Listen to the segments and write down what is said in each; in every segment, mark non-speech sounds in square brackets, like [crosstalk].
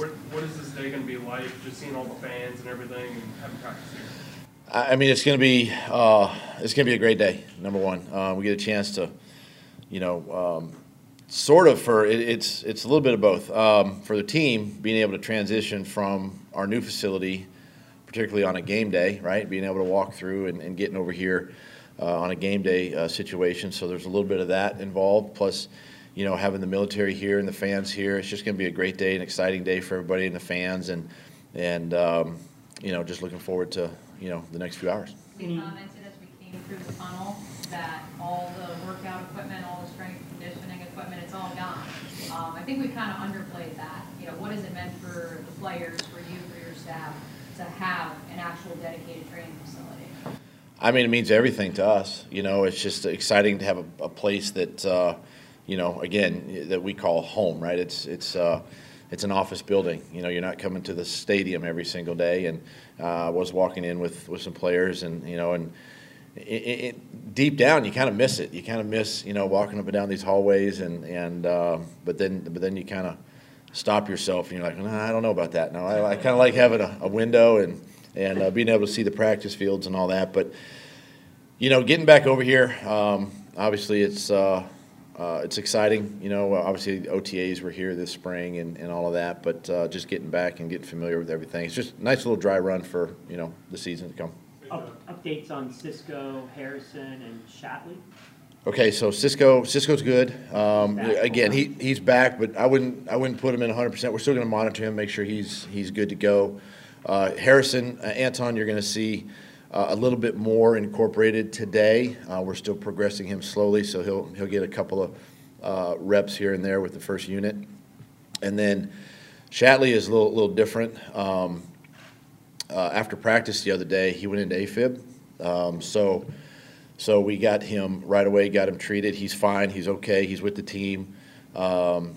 What, what is this day gonna be like, just seeing all the fans and everything and having practice here? I I mean, it's going to be uh, it's going to be a great day. Number one, uh, we get a chance to, you know, um, sort of for it, it's it's a little bit of both um, for the team being able to transition from our new facility, particularly on a game day, right? Being able to walk through and, and getting over here uh, on a game day uh, situation. So there's a little bit of that involved. Plus, you know, having the military here and the fans here, it's just going to be a great day, an exciting day for everybody and the fans, and and um, you know, just looking forward to you know the next few hours. We commented as we came through the tunnel that all the workout equipment, all the strength conditioning equipment, it's all gone. Um, I think we kind of underplayed that. You know, what has it meant for the players, for you, for your staff, to have an actual dedicated training facility? I mean, it means everything to us. You know, it's just exciting to have a, a place that, uh, you know, again, that we call home, right? It's it's uh, it's an office building. You know, you're not coming to the stadium every single day. And uh, I was walking in with with some players, and you know, and it, it, deep down, you kind of miss it. You kind of miss, you know, walking up and down these hallways, and and uh, but then but then you kind of stop yourself, and you're like, nah, I don't know about that. No, I, I kind of like having a, a window and and uh, being able to see the practice fields and all that. But you know, getting back over here, um, obviously it's uh, it's exciting. You know, obviously OTAs were here this spring and, and all of that, but uh, just getting back and getting familiar with everything. It's just a nice little dry run for you know the season to come. Up- Updates on Cisco, Harrison, and Shatley? Okay, so Cisco, Cisco's good. Um, again, he, he's back, but I wouldn't, I wouldn't put him in hundred percent. We're still gonna monitor him, make sure he's, he's good to go. Uh, Harrison, uh, Anton, you're gonna see, uh, a little bit more incorporated today. Uh, we're still progressing him slowly, so he'll, he'll get a couple of, uh, reps here and there with the first unit. And then Shatley is a little, little different. Um, uh, after practice the other day, he went into AFib. Um, so, so we got him right away, got him treated. He's fine. He's okay. He's with the team. Um,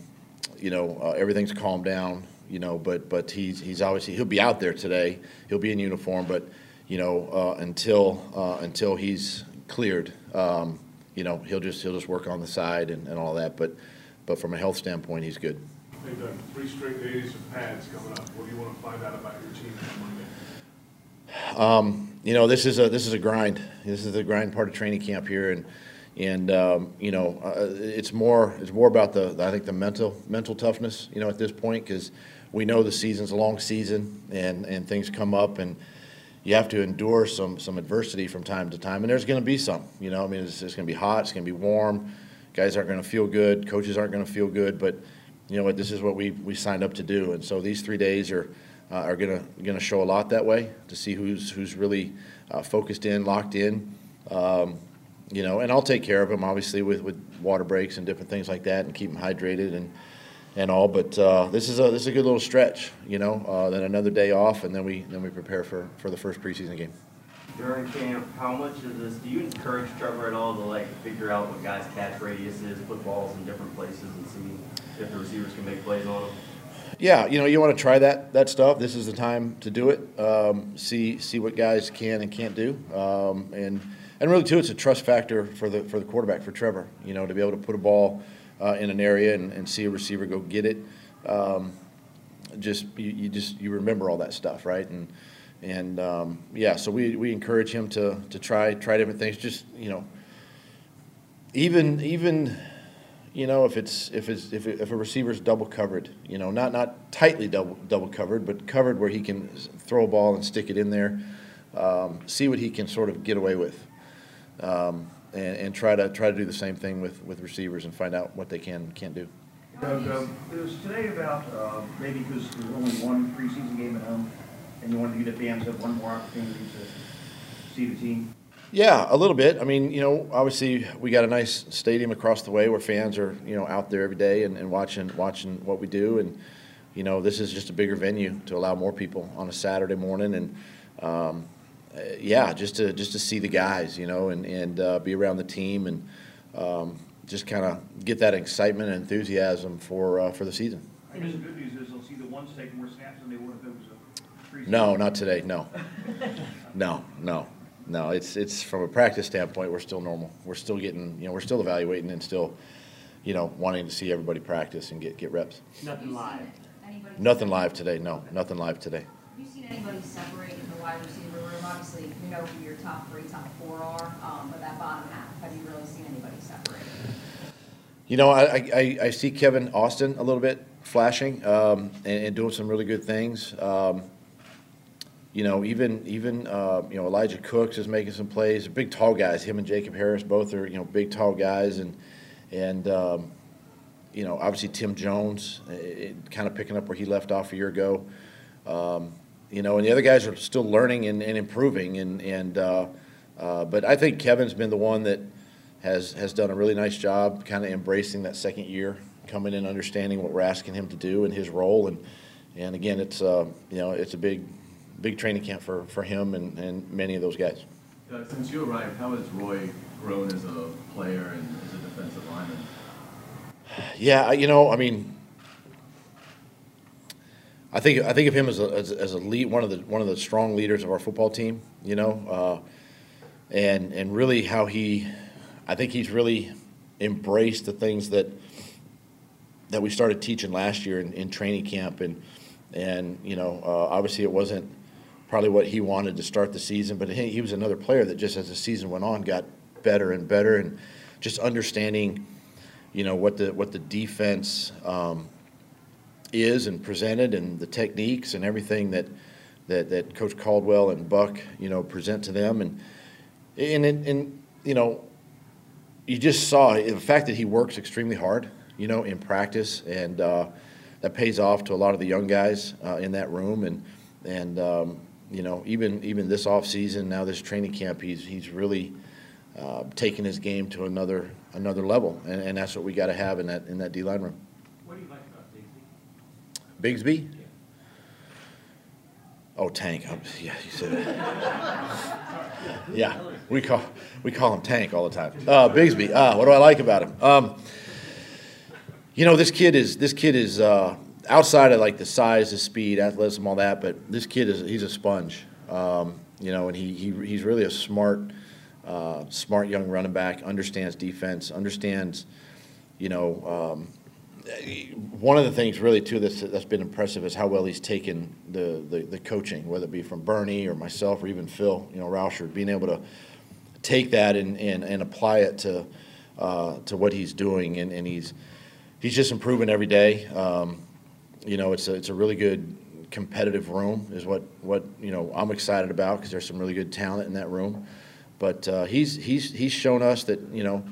you know, uh, everything's calmed down. You know, but but he's he's obviously he'll be out there today. He'll be in uniform, but you know uh, until uh, until he's cleared, um, you know he'll just he'll just work on the side and, and all that. But but from a health standpoint, he's good. Hey Doug, three straight days of pads coming up. What do you want to find out about your team on Monday? Um, you know, this is a this is a grind. This is the grind part of training camp here, and and um, you know, uh, it's more it's more about the I think the mental mental toughness. You know, at this point, because we know the season's a long season, and and things come up, and you have to endure some some adversity from time to time, and there's going to be some. You know, I mean, it's, it's going to be hot, it's going to be warm. Guys aren't going to feel good. Coaches aren't going to feel good, but you know what? This is what we we signed up to do, and so these three days are uh, are going to going to show a lot that way to see who's who's really uh, focused in, locked in. Um, you know, and I'll take care of them obviously with, with water breaks and different things like that, and keep them hydrated and and all. But uh, this is a this is a good little stretch. You know, uh, then another day off, and then we then we prepare for for the first preseason game. During camp, how much of this, do you encourage Trevor at all to like figure out what guys' catch radius is, put balls in different places and see if the receivers can make plays on them? Yeah, you know, you want to try that that stuff. This is the time to do it. Um, see see what guys can and can't do, um, and and really too, it's a trust factor for the for the quarterback for Trevor. You know, to be able to put a ball uh, in an area and, and see a receiver go get it. Um, just you, you just you remember all that stuff, right? And and um, yeah, so we, we encourage him to to try try different things. Just you know, even even you know, if it's if it's if, it, if a receiver's double covered, you know, not not tightly double double covered, but covered where he can throw a ball and stick it in there, um, see what he can sort of get away with, um, and, and try to try to do the same thing with, with receivers and find out what they can can't do. Doug, it was today about, uh, maybe because there's only one preseason game at home, and you wanted to give the fans one more opportunity to see the team. Yeah, a little bit. I mean, you know, obviously we got a nice stadium across the way where fans are, you know, out there every day and, and watching watching what we do. And you know, this is just a bigger venue to allow more people on a Saturday morning. And um, uh, yeah, just to just to see the guys, you know, and and uh, be around the team and um, just kind of get that excitement and enthusiasm for uh, for the season. I guess the good news is they'll see the ones take more snaps than they would if it was a preseason. No, not today. No, [laughs] no, no, no. It's it's from a practice standpoint, we're still normal. We're still getting, you know, we're still evaluating and still, you know, wanting to see everybody practice and get get reps. Nothing live. Anybody Nothing live today, no, nothing live today. Seen anybody separate in the wide receiver room? Obviously, you know who your top three, top four are, um, but that bottom half, have you really seen anybody separate? You know, I, I, I see Kevin Austin a little bit flashing um, and, and doing some really good things. Um, you know, even even uh, you know Elijah Cooks is making some plays. Big tall guys. Him and Jacob Harris both are you know big tall guys, and and um, you know obviously Tim Jones, kind of picking up where he left off a year ago. Um, you know, and the other guys are still learning and, and improving, and and uh, uh, but I think Kevin's been the one that has has done a really nice job, kind of embracing that second year, coming in, understanding what we're asking him to do and his role, and and again, it's uh, you know it's a big big training camp for for him and, and many of those guys. Doug, since you arrived, how has Roy grown as a player and as a defensive lineman? Yeah, you know, I mean, I think I think of him as a as, as a lead, one of the one of the strong leaders of our football team. You know, uh, and and really how he, I think he's really embraced the things that that we started teaching last year in, in training camp, and and you know, uh, obviously it wasn't probably what he wanted to start the season, but he, he was another player that just as the season went on got better and better, and just understanding you know what the what the defense um, is and presented and the techniques and everything that that that Coach Caldwell and Buck you know present to them. And and and, and you know you just saw the fact that he works extremely hard you know in practice. And uh, that pays off to a lot of the young guys uh, in that room. And and um, you know even even this off season now this training camp he's he's really uh, taking his game to another another level, and, and that's what we got to have in that in that D line room. What do you like about Bigsby? Oh, Tank. I'm- yeah, you said it. [laughs] yeah, we call we call him Tank all the time. Uh, Bigsby. Uh, what do I like about him? Um, you know, this kid is this kid is uh, outside of like the size, the speed, athleticism, all that. But this kid is he's a sponge. Um, you know, and he, he he's really a smart, uh, smart young running back. Understands defense. Understands, you know. Um, one of the things really too that's, that's been impressive is how well he's taken the, the, the coaching, whether it be from Bernie or myself or even Phil, you know, Rauscher, being able to take that and, and, and apply it to uh, to what he's doing, and, and he's he's just improving every day. Um, you know, it's a, it's a really good competitive room, is what what you know I'm excited about because there's some really good talent in that room. But uh, he's he's he's shown us that you know.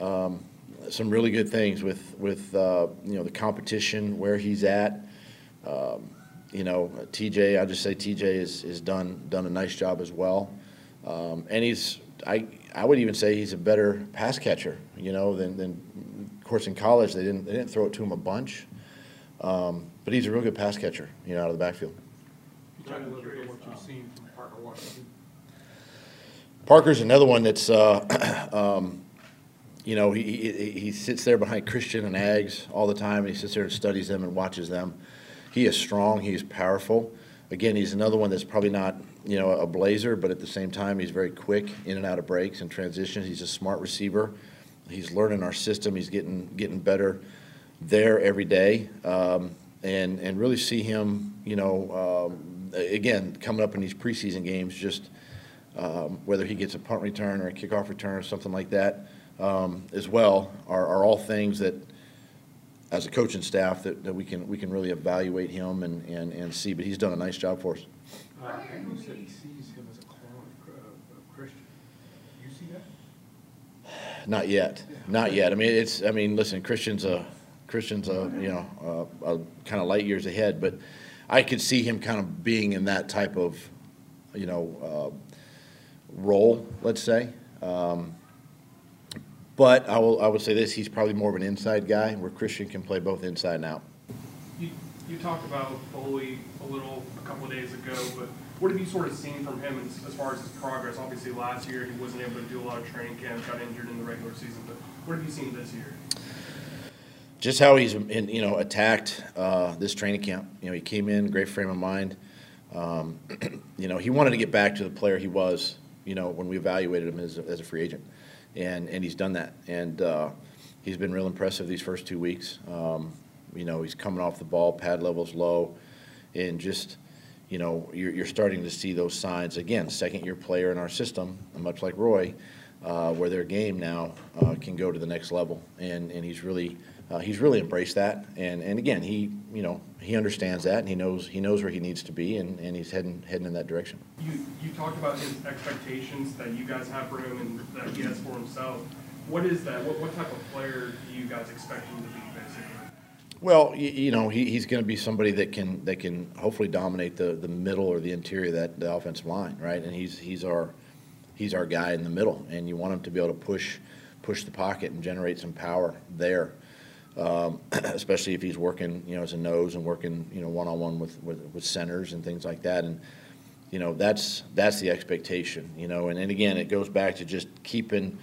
Um, some really good things with with uh, you know the competition where he's at. Um, you know, TJ, I just say TJ is is done done a nice job as well, um, and he's I I would even say he's a better pass catcher. You know, than than of course in college they didn't they didn't throw it to him a bunch, um, but he's a real good pass catcher. You know, out of the backfield. Talk a little what you've seen from Parker Washington. Parker's another one that's. Uh, [clears throat] um, you know, he, he, he sits there behind Christian and Ags all the time, and he sits there and studies them and watches them. He is strong. He is powerful. Again, he's another one that's probably not, you know, a blazer, but at the same time, he's very quick in and out of breaks and transitions. He's a smart receiver. He's learning our system. He's getting getting better there every day, um, and and really see him, you know, um, again coming up in these preseason games, just um, whether he gets a punt return or a kickoff return or something like that um, as well are, are all things that, as a coaching staff, that, that we can we can really evaluate him and, and, and see. But he's done a nice job for us. Uh, Andrew said he sees him as a clone of Chr- of Christian. You see that? [sighs] Not yet, not yet. I mean, it's. I mean, listen, Christian's a Christian's a you know a, a kind of light years ahead, but I could see him kind of being in that type of you know uh, role, let's say. Um, but I will I will say this: he's probably more of an inside guy, where Christian can play both inside and out. You, you talked about Foley a little, a couple of days ago, but what have you sort of seen from him as, as far as his progress? Obviously, last year he wasn't able to do a lot of training camp, got injured in the regular season, but what have you seen this year? just how he's in, you know attacked uh, this training camp. You know, he came in great frame of mind. Um, [clears throat] you know, he wanted to get back to the player he was. You know, when we evaluated him as a, as a free agent, and and he's done that. And uh, he's been real impressive these first two weeks. Um, you know, he's coming off the ball, pad level's low, and just, you know, you're, you're starting to see those signs, again, second-year player in our system, much like Roy, uh, where their game now uh, can go to the next level. And, and he's really, uh, he's really embraced that. And, and again, he, you know, he understands that and he knows, he knows where he needs to be and, and he's heading, heading in that direction. You, you talked about his expectations that you guys have for him and that he has for himself. What is that? What, what type of player do you guys expect him to be, basically? Well, you, you know, he, he's going to be somebody that can, that can hopefully dominate the, the middle or the interior of that, the offensive line, right? And he's, he's our, he's our guy in the middle, and you want him to be able to push, push the pocket and generate some power there. Um, [clears throat] especially if he's working, you know, as a nose and working, you know, one-on-one with, with, with centers and things like that. And, you know, that's, that's the expectation, you know, and, and again, it goes back to just keeping,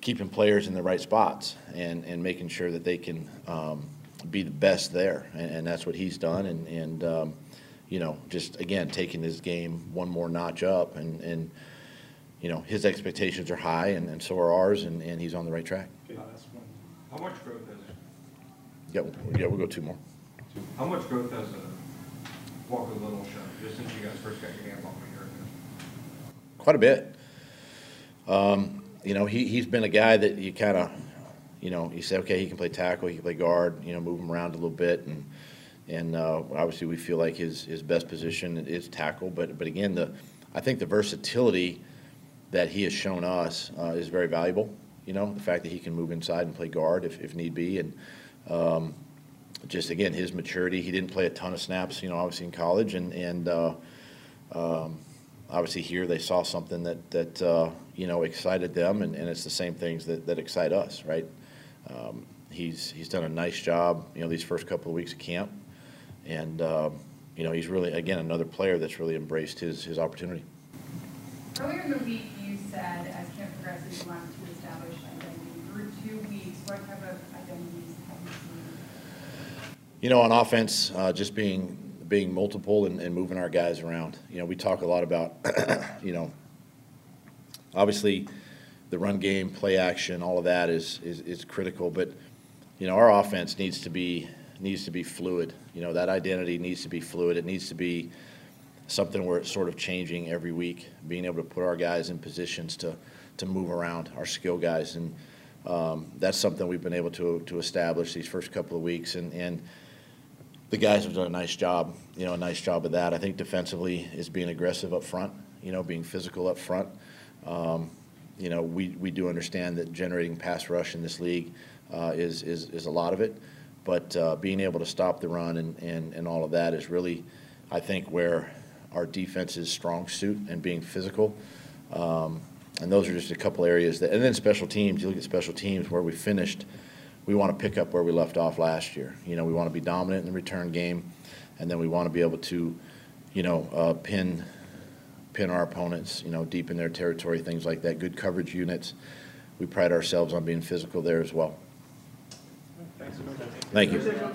keeping players in the right spots and, and making sure that they can um, be the best there. And, and that's what he's done. And, and um, you know, just again, taking his game one more notch up. And, and you know, his expectations are high, and, and so are ours, and, and he's on the right track. Okay. How much growth has, Yeah, yeah, we'll go two more. how much growth has a Walker Little shown, just since you guys first got your hands on a year ago? Quite a bit. Um, you know, he, he's been a guy that you kind of, you know, you say, okay, he can play tackle, he can play guard, you know, move him around a little bit, and and uh, obviously we feel like his his best position is tackle, but but again, the I think the versatility that he has shown us uh, is very valuable. You know, the fact that he can move inside and play guard if, if need be, and um, just again his maturity. He didn't play a ton of snaps, you know, obviously in college, and and uh, um, obviously here they saw something that that uh, you know excited them, and, and it's the same things that, that excite us, right? Um, he's he's done a nice job, you know, these first couple of weeks of camp, and um, you know he's really again another player that's really embraced his his opportunity. Earlier in the week, said as camp you wanted to establish identity. Two weeks, what type of identities have you seen? You know, on offense, uh, just being being multiple and, and moving our guys around. You know, we talk a lot about, [clears throat] you know, obviously the run game, play action, all of that is, is, is critical. But you know, our offense needs to be needs to be fluid. You know, that identity needs to be fluid. It needs to be something where it's sort of changing every week. Being able to put our guys in positions to to move around, our skill guys, and um, that's something we've been able to to establish these first couple of weeks. And and the guys have done a nice job, you know, a nice job of that. I think defensively is being aggressive up front, you know, being physical up front. Um, you know, we, we do understand that generating pass rush in this league uh, is, is, is a lot of it, but uh, being able to stop the run and, and, and all of that is really, I think, where our defense's strong suit and being physical. Um, and those are just a couple areas that, and then special teams, you look at special teams where we finished, we want to pick up where we left off last year. You know, we want to be dominant in the return game, and then we want to be able to, you know, uh, pin pin our opponents, you know, deep in their territory, things like that. Good coverage units. We pride ourselves on being physical there as well. Thank you.